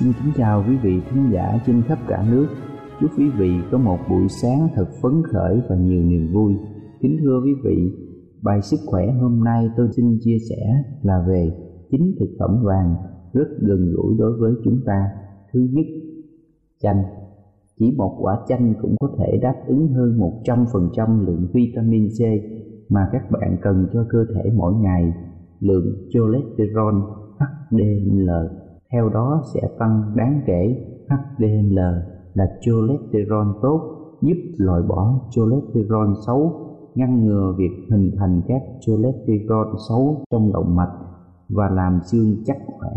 Xin kính chào quý vị thính giả trên khắp cả nước. Chúc quý vị có một buổi sáng thật phấn khởi và nhiều niềm vui. Kính thưa quý vị, bài sức khỏe hôm nay tôi xin chia sẻ là về chính thực phẩm vàng rất gần gũi đối với chúng ta. Thứ nhất, chanh. Chỉ một quả chanh cũng có thể đáp ứng hơn 100% lượng vitamin C mà các bạn cần cho cơ thể mỗi ngày. Lượng cholesterol HDL theo đó sẽ tăng đáng kể HDL là cholesterol tốt, giúp loại bỏ cholesterol xấu, ngăn ngừa việc hình thành các cholesterol xấu trong động mạch và làm xương chắc khỏe.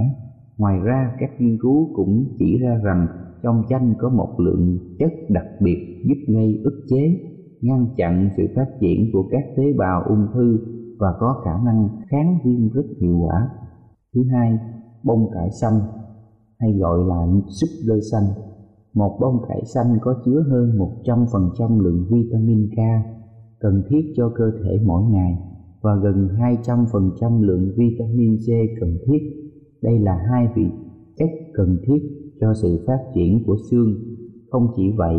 Ngoài ra, các nghiên cứu cũng chỉ ra rằng trong chanh có một lượng chất đặc biệt giúp gây ức chế, ngăn chặn sự phát triển của các tế bào ung thư và có khả năng kháng viêm rất hiệu quả. Thứ hai bông cải xanh hay gọi là súp lơ xanh. Một bông cải xanh có chứa hơn 100% lượng vitamin K cần thiết cho cơ thể mỗi ngày và gần 200% lượng vitamin C cần thiết. Đây là hai vị chất cần thiết cho sự phát triển của xương. Không chỉ vậy,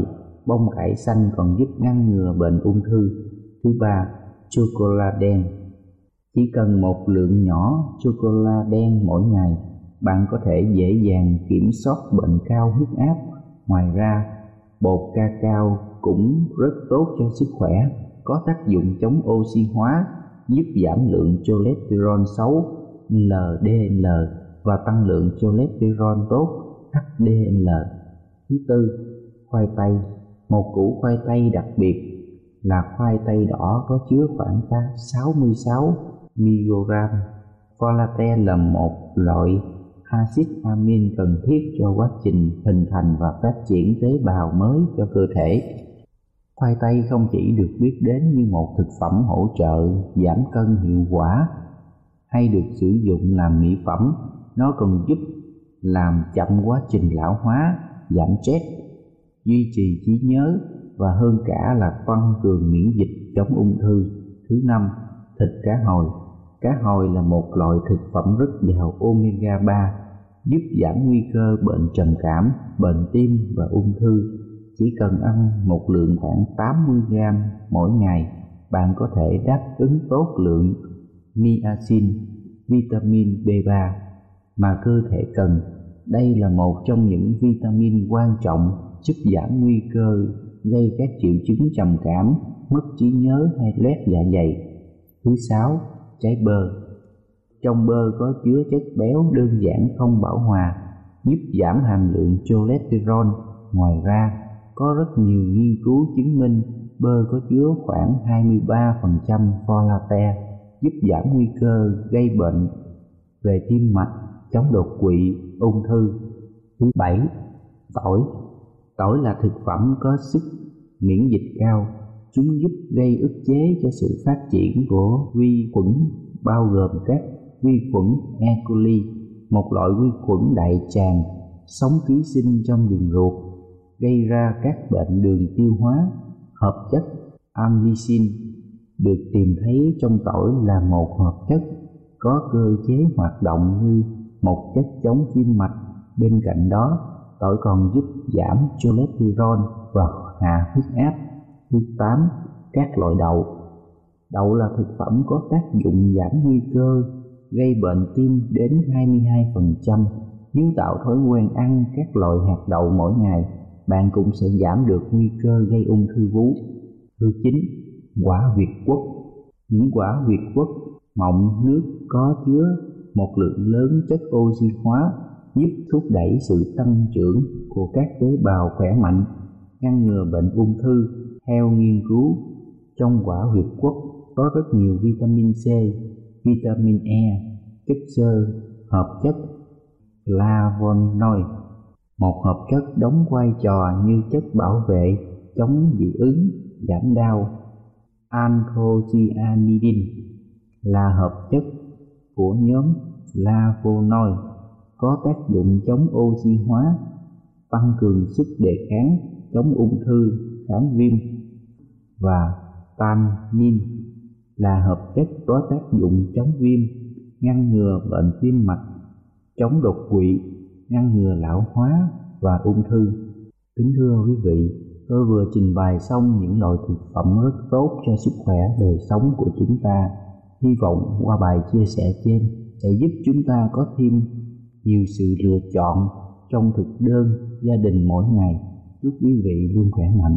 bông cải xanh còn giúp ngăn ngừa bệnh ung thư. Thứ ba, chocolate đen. Chỉ cần một lượng nhỏ chocolate đen mỗi ngày bạn có thể dễ dàng kiểm soát bệnh cao huyết áp. Ngoài ra, bột ca cao cũng rất tốt cho sức khỏe, có tác dụng chống oxy hóa, giúp giảm lượng cholesterol xấu LDL và tăng lượng cholesterol tốt HDL. Thứ tư, khoai tây. Một củ khoai tây đặc biệt là khoai tây đỏ có chứa khoảng 66 mg. Folate là một loại axit amin cần thiết cho quá trình hình thành và phát triển tế bào mới cho cơ thể. Khoai tây không chỉ được biết đến như một thực phẩm hỗ trợ giảm cân hiệu quả hay được sử dụng làm mỹ phẩm, nó còn giúp làm chậm quá trình lão hóa, giảm stress, duy trì trí nhớ và hơn cả là tăng cường miễn dịch chống ung thư. Thứ năm, thịt cá hồi. Cá hồi là một loại thực phẩm rất giàu omega 3 giúp giảm nguy cơ bệnh trầm cảm, bệnh tim và ung thư. Chỉ cần ăn một lượng khoảng 80 gram mỗi ngày, bạn có thể đáp ứng tốt lượng niacin, vitamin B3 mà cơ thể cần. Đây là một trong những vitamin quan trọng giúp giảm nguy cơ gây các triệu chứng trầm cảm, mất trí nhớ hay loét dạ dày. Thứ sáu, trái bơ trong bơ có chứa chất béo đơn giản không bảo hòa, giúp giảm hàm lượng cholesterol. Ngoài ra, có rất nhiều nghiên cứu chứng minh bơ có chứa khoảng 23% folate, giúp giảm nguy cơ gây bệnh về tim mạch, chống đột quỵ, ung thư. Thứ bảy, Tỏi Tỏi là thực phẩm có sức miễn dịch cao chúng giúp gây ức chế cho sự phát triển của vi khuẩn bao gồm các vi khuẩn E. coli, một loại vi khuẩn đại tràng sống ký sinh trong đường ruột, gây ra các bệnh đường tiêu hóa. Hợp chất amycin được tìm thấy trong tỏi là một hợp chất có cơ chế hoạt động như một chất chống viêm mạch. Bên cạnh đó, tỏi còn giúp giảm cholesterol và hạ huyết áp. Thứ 8. Các loại đậu Đậu là thực phẩm có tác dụng giảm nguy cơ gây bệnh tim đến 22%. Nếu tạo thói quen ăn các loại hạt đậu mỗi ngày, bạn cũng sẽ giảm được nguy cơ gây ung thư vú. Thứ 9. Quả Việt Quất Những quả Việt Quất mọng nước có chứa một lượng lớn chất oxy hóa giúp thúc đẩy sự tăng trưởng của các tế bào khỏe mạnh, ngăn ngừa bệnh ung thư. Theo nghiên cứu, trong quả Việt Quất có rất nhiều vitamin C, vitamin E, chất xơ, hợp chất flavonoid, một hợp chất đóng vai trò như chất bảo vệ chống dị ứng, giảm đau. Anthocyanidin là hợp chất của nhóm flavonoid có tác dụng chống oxy hóa, tăng cường sức đề kháng, chống ung thư, kháng viêm và tannin là hợp chất có tác dụng chống viêm, ngăn ngừa bệnh tim mạch, chống đột quỵ, ngăn ngừa lão hóa và ung thư. Kính thưa quý vị, tôi vừa trình bày xong những loại thực phẩm rất tốt cho sức khỏe đời sống của chúng ta. Hy vọng qua bài chia sẻ trên sẽ giúp chúng ta có thêm nhiều sự lựa chọn trong thực đơn gia đình mỗi ngày. Chúc quý vị luôn khỏe mạnh.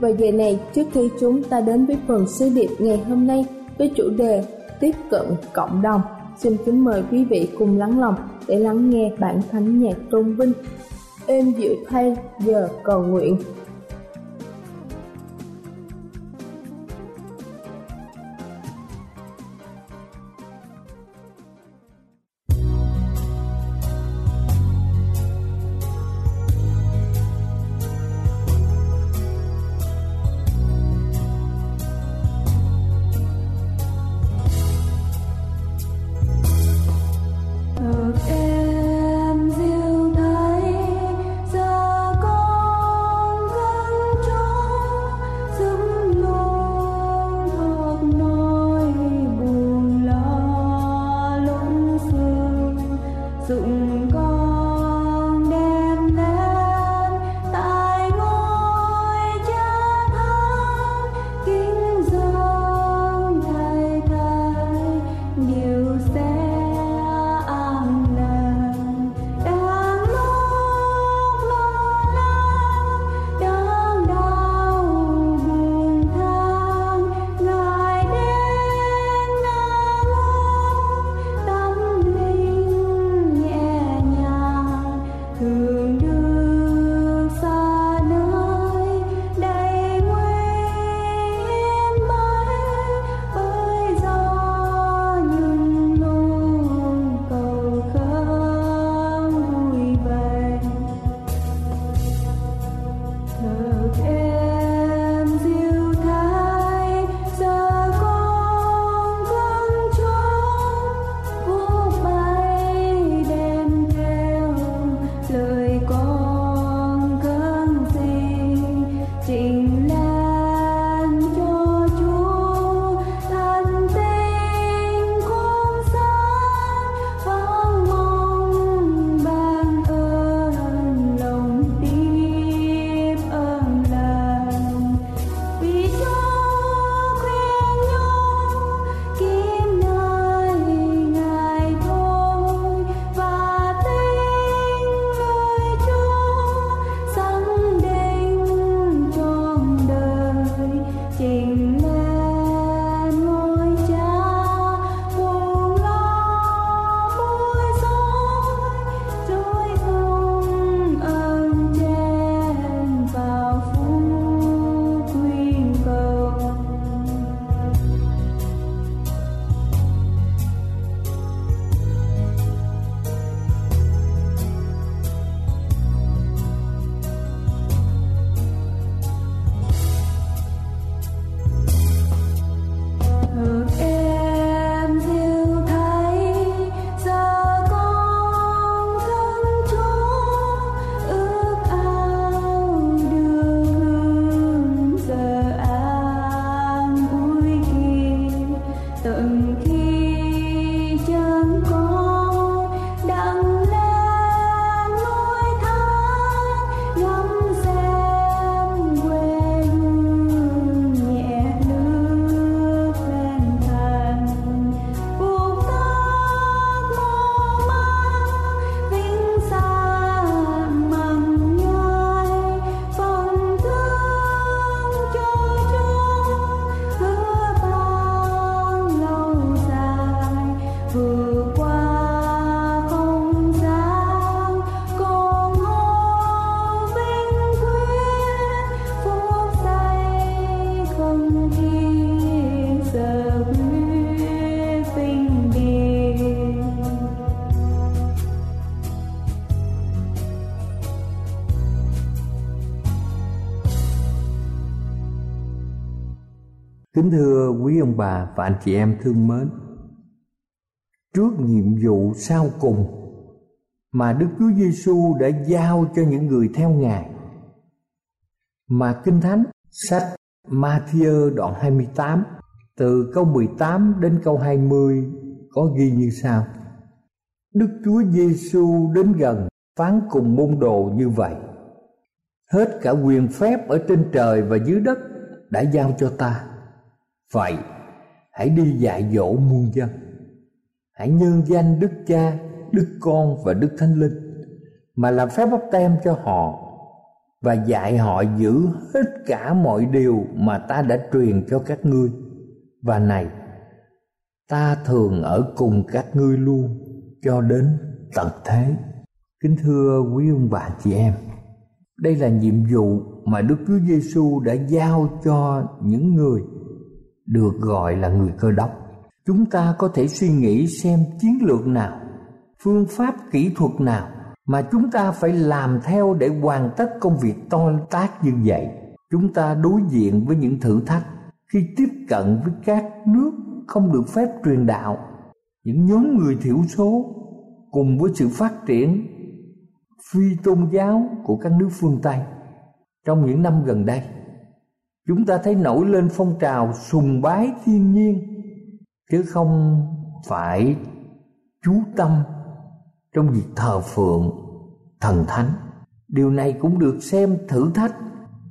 và giờ này trước khi chúng ta đến với phần sứ điệp ngày hôm nay với chủ đề tiếp cận cộng đồng, xin kính mời quý vị cùng lắng lòng để lắng nghe bản thánh nhạc tôn vinh. Êm dịu thay giờ cầu nguyện. love. Bà và anh chị em thương mến, trước nhiệm vụ sau cùng mà Đức Chúa Giêsu đã giao cho những người theo Ngài mà Kinh Thánh sách Matthew đoạn 28 từ câu 18 đến câu 20 có ghi như sau: Đức Chúa Giêsu đến gần phán cùng môn đồ như vậy: Hết cả quyền phép ở trên trời và dưới đất đã giao cho ta. Vậy, hãy đi dạy dỗ muôn dân. Hãy nhân danh Đức Cha, Đức Con và Đức Thánh Linh mà làm phép bắp tem cho họ và dạy họ giữ hết cả mọi điều mà ta đã truyền cho các ngươi. Và này, ta thường ở cùng các ngươi luôn cho đến tận thế. Kính thưa quý ông bà chị em, đây là nhiệm vụ mà Đức Chúa Giêsu đã giao cho những người được gọi là người cơ đốc. Chúng ta có thể suy nghĩ xem chiến lược nào, phương pháp kỹ thuật nào mà chúng ta phải làm theo để hoàn tất công việc to tác như vậy. Chúng ta đối diện với những thử thách khi tiếp cận với các nước không được phép truyền đạo, những nhóm người thiểu số cùng với sự phát triển phi tôn giáo của các nước phương Tây trong những năm gần đây. Chúng ta thấy nổi lên phong trào sùng bái thiên nhiên chứ không phải chú tâm trong việc thờ phượng thần thánh. Điều này cũng được xem thử thách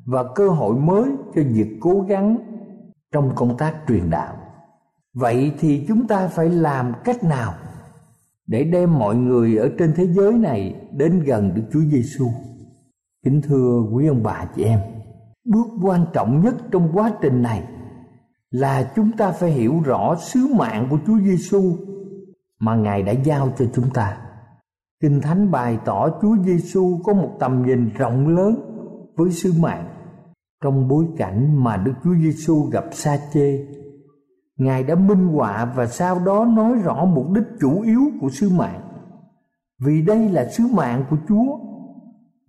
và cơ hội mới cho việc cố gắng trong công tác truyền đạo. Vậy thì chúng ta phải làm cách nào để đem mọi người ở trên thế giới này đến gần Đức Chúa Giêsu. Kính thưa quý ông bà chị em, bước quan trọng nhất trong quá trình này là chúng ta phải hiểu rõ sứ mạng của Chúa Giêsu mà Ngài đã giao cho chúng ta. Kinh Thánh bày tỏ Chúa Giêsu có một tầm nhìn rộng lớn với sứ mạng trong bối cảnh mà Đức Chúa Giêsu gặp Sa Chê Ngài đã minh họa và sau đó nói rõ mục đích chủ yếu của sứ mạng. Vì đây là sứ mạng của Chúa,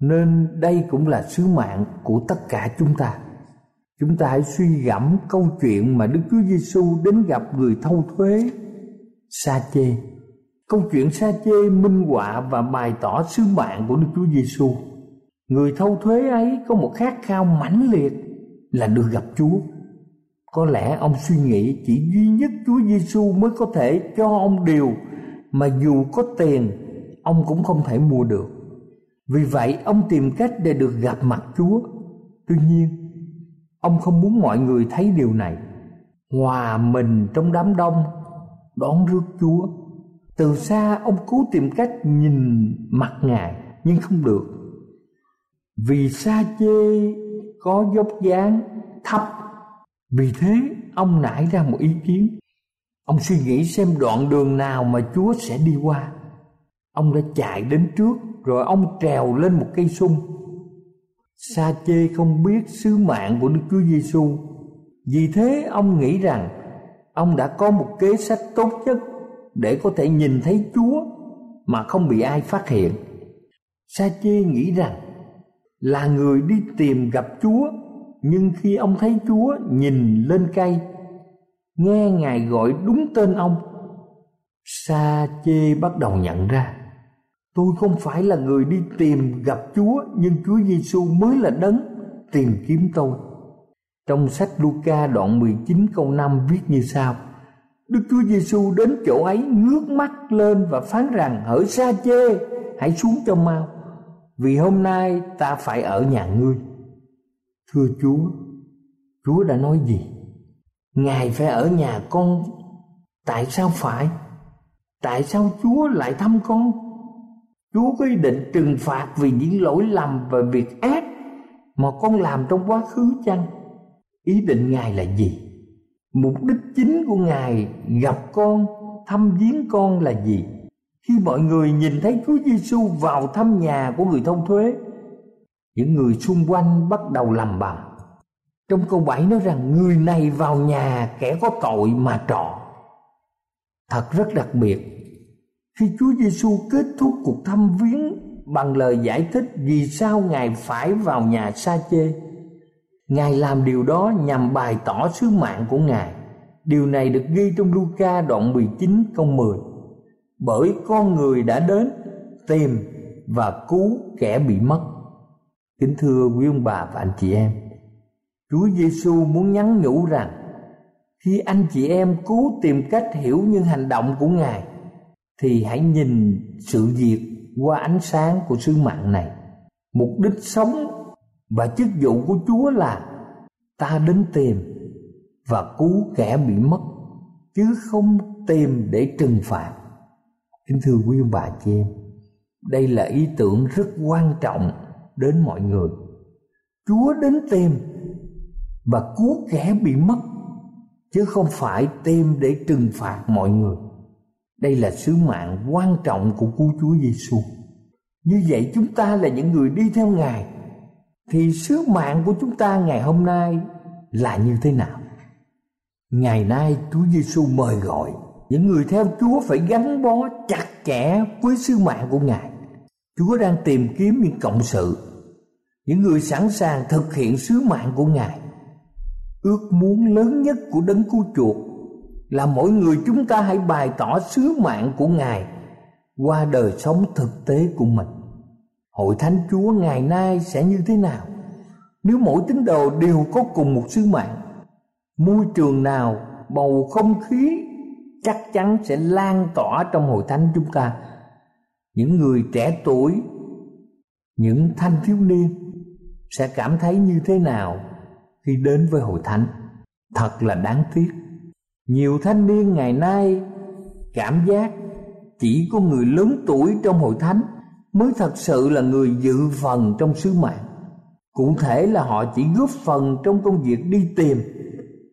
nên đây cũng là sứ mạng của tất cả chúng ta. Chúng ta hãy suy gẫm câu chuyện mà Đức Chúa Giêsu đến gặp người thâu thuế Sa Chê. Câu chuyện Sa Chê minh họa và bày tỏ sứ mạng của Đức Chúa Giêsu. Người thâu thuế ấy có một khát khao mãnh liệt là được gặp Chúa có lẽ ông suy nghĩ chỉ duy nhất Chúa Giêsu mới có thể cho ông điều mà dù có tiền, ông cũng không thể mua được. Vì vậy ông tìm cách để được gặp mặt Chúa. Tuy nhiên, ông không muốn mọi người thấy điều này. Hòa mình trong đám đông đón rước Chúa. Từ xa ông cố tìm cách nhìn mặt Ngài nhưng không được. Vì xa chê có dốc dáng thấp vì thế ông nảy ra một ý kiến Ông suy nghĩ xem đoạn đường nào mà Chúa sẽ đi qua Ông đã chạy đến trước rồi ông trèo lên một cây sung. Sa chê không biết sứ mạng của Đức Chúa Giêsu Vì thế ông nghĩ rằng Ông đã có một kế sách tốt nhất Để có thể nhìn thấy Chúa Mà không bị ai phát hiện. Sa chê nghĩ rằng Là người đi tìm gặp Chúa, nhưng khi ông thấy Chúa nhìn lên cây, Nghe Ngài gọi đúng tên ông, Sa chê bắt đầu nhận ra. Tôi không phải là người đi tìm gặp Chúa Nhưng Chúa Giêsu mới là đấng tìm kiếm tôi Trong sách Luca đoạn 19 câu 5 viết như sau Đức Chúa Giêsu đến chỗ ấy ngước mắt lên và phán rằng Hỡi Sa chê hãy xuống cho mau Vì hôm nay ta phải ở nhà ngươi Thưa Chúa, Chúa đã nói gì? Ngài phải ở nhà con, tại sao phải? Tại sao Chúa lại thăm con? Chúa có ý định trừng phạt vì những lỗi lầm và việc ác mà con làm trong quá khứ chăng? Ý định Ngài là gì? Mục đích chính của Ngài gặp con, thăm viếng con là gì? Khi mọi người nhìn thấy Chúa Giêsu vào thăm nhà của người thông thuế những người xung quanh bắt đầu làm bầm trong câu 7 nói rằng người này vào nhà kẻ có tội mà trọ thật rất đặc biệt khi Chúa Giêsu kết thúc cuộc thăm viếng bằng lời giải thích vì sao ngài phải vào nhà sa chê Ngài làm điều đó nhằm bày tỏ sứ mạng của Ngài. Điều này được ghi trong Luca đoạn 19 câu 10. Bởi con người đã đến tìm và cứu kẻ bị mất. Kính thưa quý ông bà và anh chị em, Chúa Giêsu muốn nhắn nhủ rằng khi anh chị em cố tìm cách hiểu những hành động của Ngài thì hãy nhìn sự việc qua ánh sáng của sứ mạng này. Mục đích sống và chức vụ của Chúa là ta đến tìm và cứu kẻ bị mất chứ không tìm để trừng phạt. Kính thưa quý ông bà chị em, đây là ý tưởng rất quan trọng đến mọi người. Chúa đến tìm và cứu kẻ bị mất chứ không phải tìm để trừng phạt mọi người. Đây là sứ mạng quan trọng của cứu Chúa Giêsu. Như vậy chúng ta là những người đi theo Ngài thì sứ mạng của chúng ta ngày hôm nay là như thế nào? Ngày nay Chúa Giêsu mời gọi những người theo Chúa phải gắn bó chặt chẽ với sứ mạng của Ngài. Chúa đang tìm kiếm những cộng sự, những người sẵn sàng thực hiện sứ mạng của Ngài. Ước muốn lớn nhất của đấng cứu chuộc là mỗi người chúng ta hãy bày tỏ sứ mạng của Ngài qua đời sống thực tế của mình. Hội thánh Chúa ngày nay sẽ như thế nào? Nếu mỗi tín đồ đều có cùng một sứ mạng, môi trường nào, bầu không khí chắc chắn sẽ lan tỏa trong hội thánh chúng ta. Những người trẻ tuổi, những thanh thiếu niên sẽ cảm thấy như thế nào khi đến với hội thánh? Thật là đáng tiếc nhiều thanh niên ngày nay cảm giác chỉ có người lớn tuổi trong hội thánh mới thật sự là người dự phần trong sứ mạng cụ thể là họ chỉ góp phần trong công việc đi tìm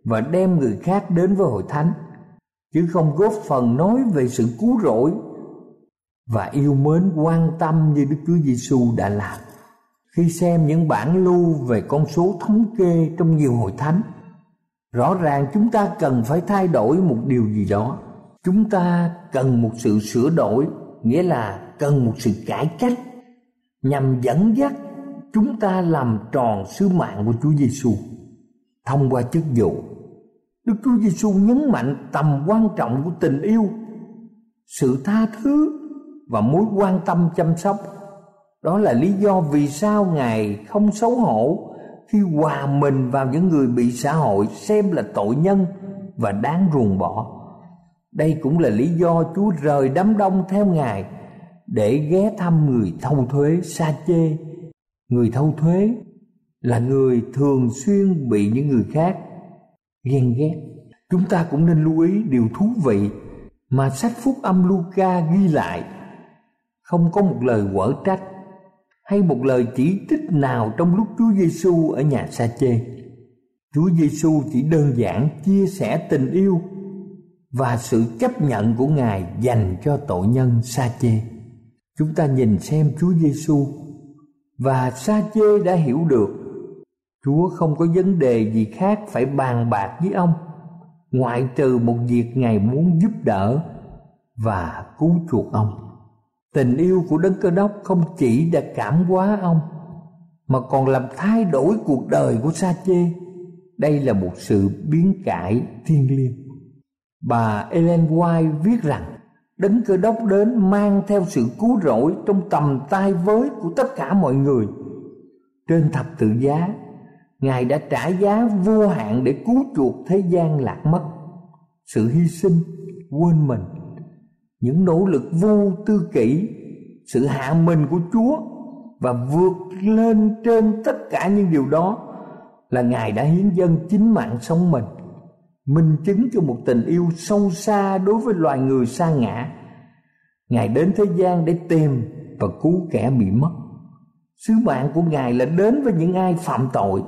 và đem người khác đến với hội thánh, chứ không góp phần nói về sự cứu rỗi và yêu mến quan tâm như Đức Chúa Giêsu đã làm. Khi xem những bản lưu về con số thống kê trong nhiều hội thánh rõ ràng chúng ta cần phải thay đổi một điều gì đó chúng ta cần một sự sửa đổi nghĩa là cần một sự cải cách nhằm dẫn dắt chúng ta làm tròn sứ mạng của Chúa Giêsu thông qua chức vụ. Đức Chúa Giêsu nhấn mạnh tầm quan trọng của tình yêu, sự tha thứ và mối quan tâm chăm sóc. Đó là lý do vì sao Ngài không xấu hổ khi hòa mình vào những người bị xã hội xem là tội nhân và đáng ruồng bỏ. Đây cũng là lý do Chúa rời đám đông theo Ngài để ghé thăm người thâu thuế sa chê. Người thâu thuế là người thường xuyên bị những người khác ghen ghét. Chúng ta cũng nên lưu ý điều thú vị mà sách phúc âm Luca ghi lại. Không có một lời quở trách hay một lời chỉ trích nào trong lúc Chúa Giêsu ở nhà sa chê. Chúa Giêsu chỉ đơn giản chia sẻ tình yêu và sự chấp nhận của Ngài dành cho tội nhân sa chê. Chúng ta nhìn xem Chúa Giêsu và sa chê đã hiểu được Chúa không có vấn đề gì khác phải bàn bạc với ông, ngoại trừ một việc Ngài muốn giúp đỡ và cứu chuộc ông. Tình yêu của Đấng Cơ Đốc không chỉ đã cảm hóa ông mà còn làm thay đổi cuộc đời của Sa Chê. Đây là một sự biến cải thiên liêng. Bà Ellen White viết rằng Đấng Cơ Đốc đến mang theo sự cứu rỗi trong tầm tay với của tất cả mọi người. Trên thập tự giá, Ngài đã trả giá vô hạn để cứu chuộc thế gian lạc mất. Sự hy sinh, quên mình những nỗ lực vô tư kỷ, sự hạ mình của chúa và vượt lên trên tất cả những điều đó là ngài đã hiến dâng chính mạng sống mình, minh chứng cho một tình yêu sâu xa đối với loài người xa ngã. Ngài đến thế gian để tìm và cứu kẻ bị mất. Sứ mạng của ngài là đến với những ai phạm tội,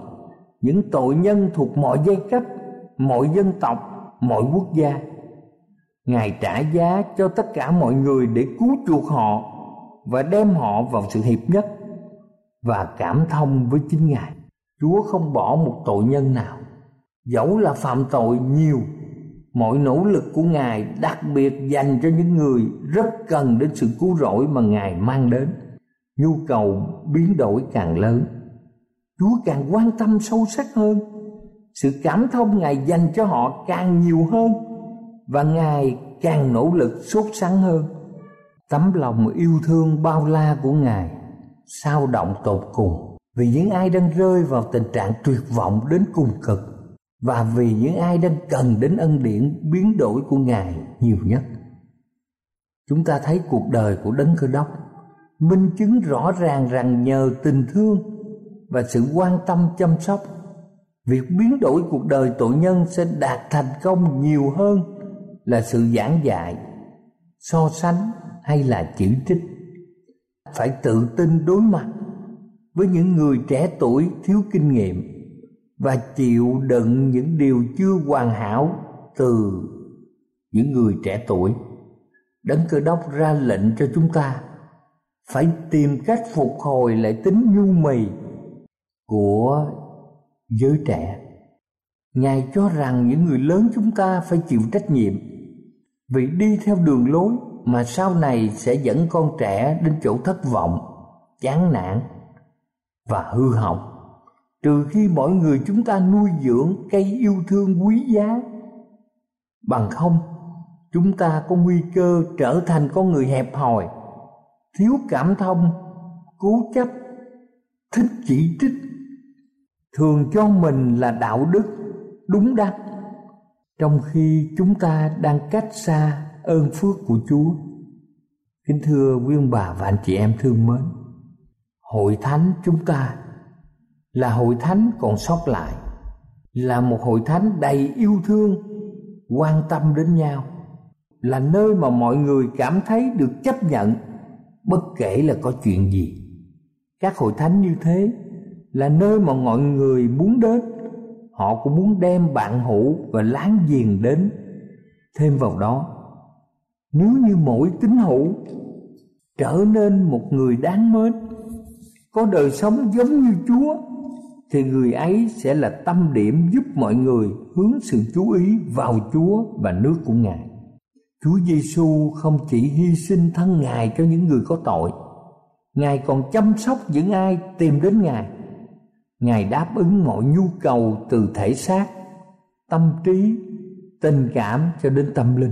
những tội nhân thuộc mọi giai cấp, mọi dân tộc, mọi quốc gia. Ngài trả giá cho tất cả mọi người để cứu chuộc họ và đem họ vào sự hiệp nhất và cảm thông với chính Ngài. Chúa không bỏ một tội nhân nào, dẫu là phạm tội nhiều. Mọi nỗ lực của Ngài đặc biệt dành cho những người rất cần đến sự cứu rỗi mà Ngài mang đến. Nhu cầu biến đổi càng lớn. Chúa càng quan tâm sâu sắc hơn sự cảm thông ngài dành cho họ càng nhiều hơn và ngài càng nỗ lực sốt sắng hơn. Tấm lòng yêu thương bao la của ngài sao động tột cùng. Vì những ai đang rơi vào tình trạng tuyệt vọng đến cùng cực, và vì những ai đang cần đến ân điển biến đổi của ngài nhiều nhất. Chúng ta thấy cuộc đời của đấng cơ đốc minh chứng rõ ràng rằng nhờ tình thương và sự quan tâm chăm sóc, việc biến đổi cuộc đời tội nhân sẽ đạt thành công nhiều hơn là sự giảng dạy, so sánh hay là chỉ trích. Phải tự tin đối mặt với những người trẻ tuổi thiếu kinh nghiệm và chịu đựng những điều chưa hoàn hảo từ những người trẻ tuổi. Đấng cơ đốc ra lệnh cho chúng ta phải tìm cách phục hồi lại tính nhu mì của giới trẻ. Ngài cho rằng những người lớn chúng ta phải chịu trách nhiệm vì đi theo đường lối mà sau này sẽ dẫn con trẻ đến chỗ thất vọng, chán nản và hư hỏng. Trừ khi mọi người chúng ta nuôi dưỡng cây yêu thương quý giá, bằng không, chúng ta có nguy cơ trở thành con người hẹp hòi, thiếu cảm thông, cố chấp, thích chỉ trích, thường cho mình là đạo đức đúng đắn trong khi chúng ta đang cách xa ơn phước của Chúa. Kính thưa quý ông bà và anh chị em thương mến, hội thánh chúng ta là hội thánh còn sót lại, là một hội thánh đầy yêu thương, quan tâm đến nhau, là nơi mà mọi người cảm thấy được chấp nhận bất kể là có chuyện gì. Các hội thánh như thế là nơi mà mọi người muốn đến họ cũng muốn đem bạn hữu và láng giềng đến thêm vào đó. Nếu như mỗi tín hữu trở nên một người đáng mến, có đời sống giống như chúa, thì người ấy sẽ là tâm điểm giúp mọi người hướng sự chú ý vào chúa và nước của ngài. Chúa giêsu không chỉ hy sinh thân ngài cho những người có tội, ngài còn chăm sóc những ai tìm đến ngài ngài đáp ứng mọi nhu cầu từ thể xác, tâm trí, tình cảm cho đến tâm linh.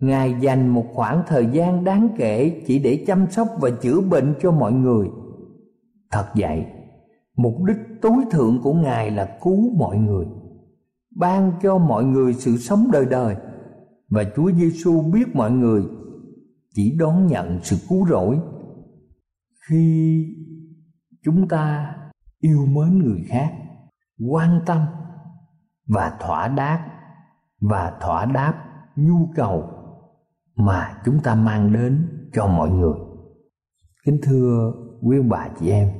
Ngài dành một khoảng thời gian đáng kể chỉ để chăm sóc và chữa bệnh cho mọi người. Thật vậy, mục đích tối thượng của ngài là cứu mọi người, ban cho mọi người sự sống đời đời. Và Chúa Giêsu biết mọi người chỉ đón nhận sự cứu rỗi khi chúng ta yêu mến người khác, quan tâm và thỏa đáp và thỏa đáp nhu cầu mà chúng ta mang đến cho mọi người. Kính thưa quý bà chị em,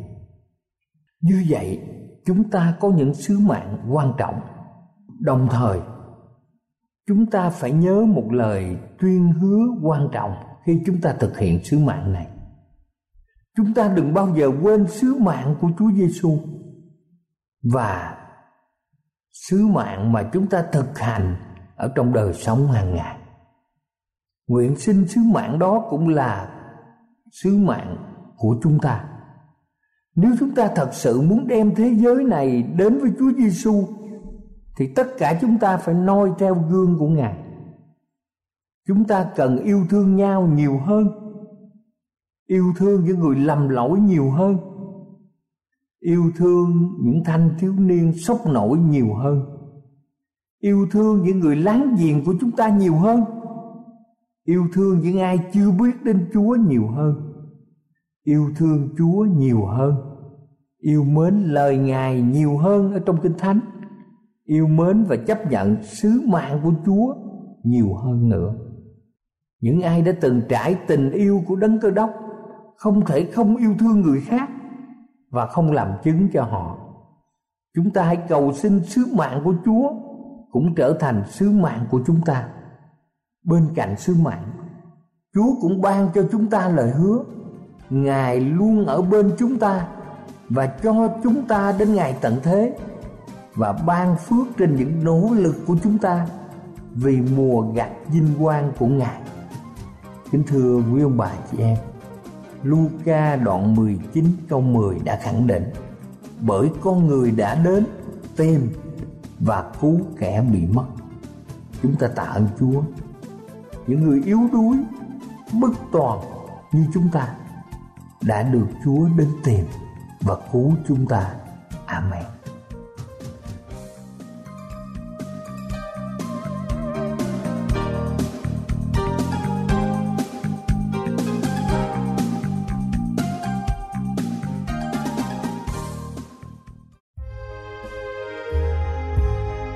như vậy chúng ta có những sứ mạng quan trọng. Đồng thời, chúng ta phải nhớ một lời tuyên hứa quan trọng khi chúng ta thực hiện sứ mạng này. Chúng ta đừng bao giờ quên sứ mạng của Chúa Giêsu và sứ mạng mà chúng ta thực hành ở trong đời sống hàng ngày. Nguyện xin sứ mạng đó cũng là sứ mạng của chúng ta. Nếu chúng ta thật sự muốn đem thế giới này đến với Chúa Giêsu thì tất cả chúng ta phải noi theo gương của Ngài. Chúng ta cần yêu thương nhau nhiều hơn yêu thương những người lầm lỗi nhiều hơn. Yêu thương những thanh thiếu niên sốc nổi nhiều hơn. Yêu thương những người láng giềng của chúng ta nhiều hơn. Yêu thương những ai chưa biết đến chúa nhiều hơn. Yêu thương chúa nhiều hơn. Yêu mến lời ngài nhiều hơn ở trong kinh thánh. Yêu mến và chấp nhận sứ mạng của chúa nhiều hơn nữa. Những ai đã từng trải tình yêu của đấng cơ đốc không thể không yêu thương người khác và không làm chứng cho họ. Chúng ta hãy cầu xin sứ mạng của chúa cũng trở thành sứ mạng của chúng ta. Bên cạnh sứ mạng, chúa cũng ban cho chúng ta lời hứa. Ngài luôn ở bên chúng ta và cho chúng ta đến ngày tận thế và ban phước trên những nỗ lực của chúng ta vì mùa gặt vinh quang của ngài. Kính thưa quý ông bà chị em Luca đoạn 19 câu 10 đã khẳng định, bởi con người đã đến tìm và cứu kẻ bị mất. Chúng ta tạ ơn chúa. Những người yếu đuối, bất toàn như chúng ta đã được chúa đến tìm và cứu chúng ta. Amen.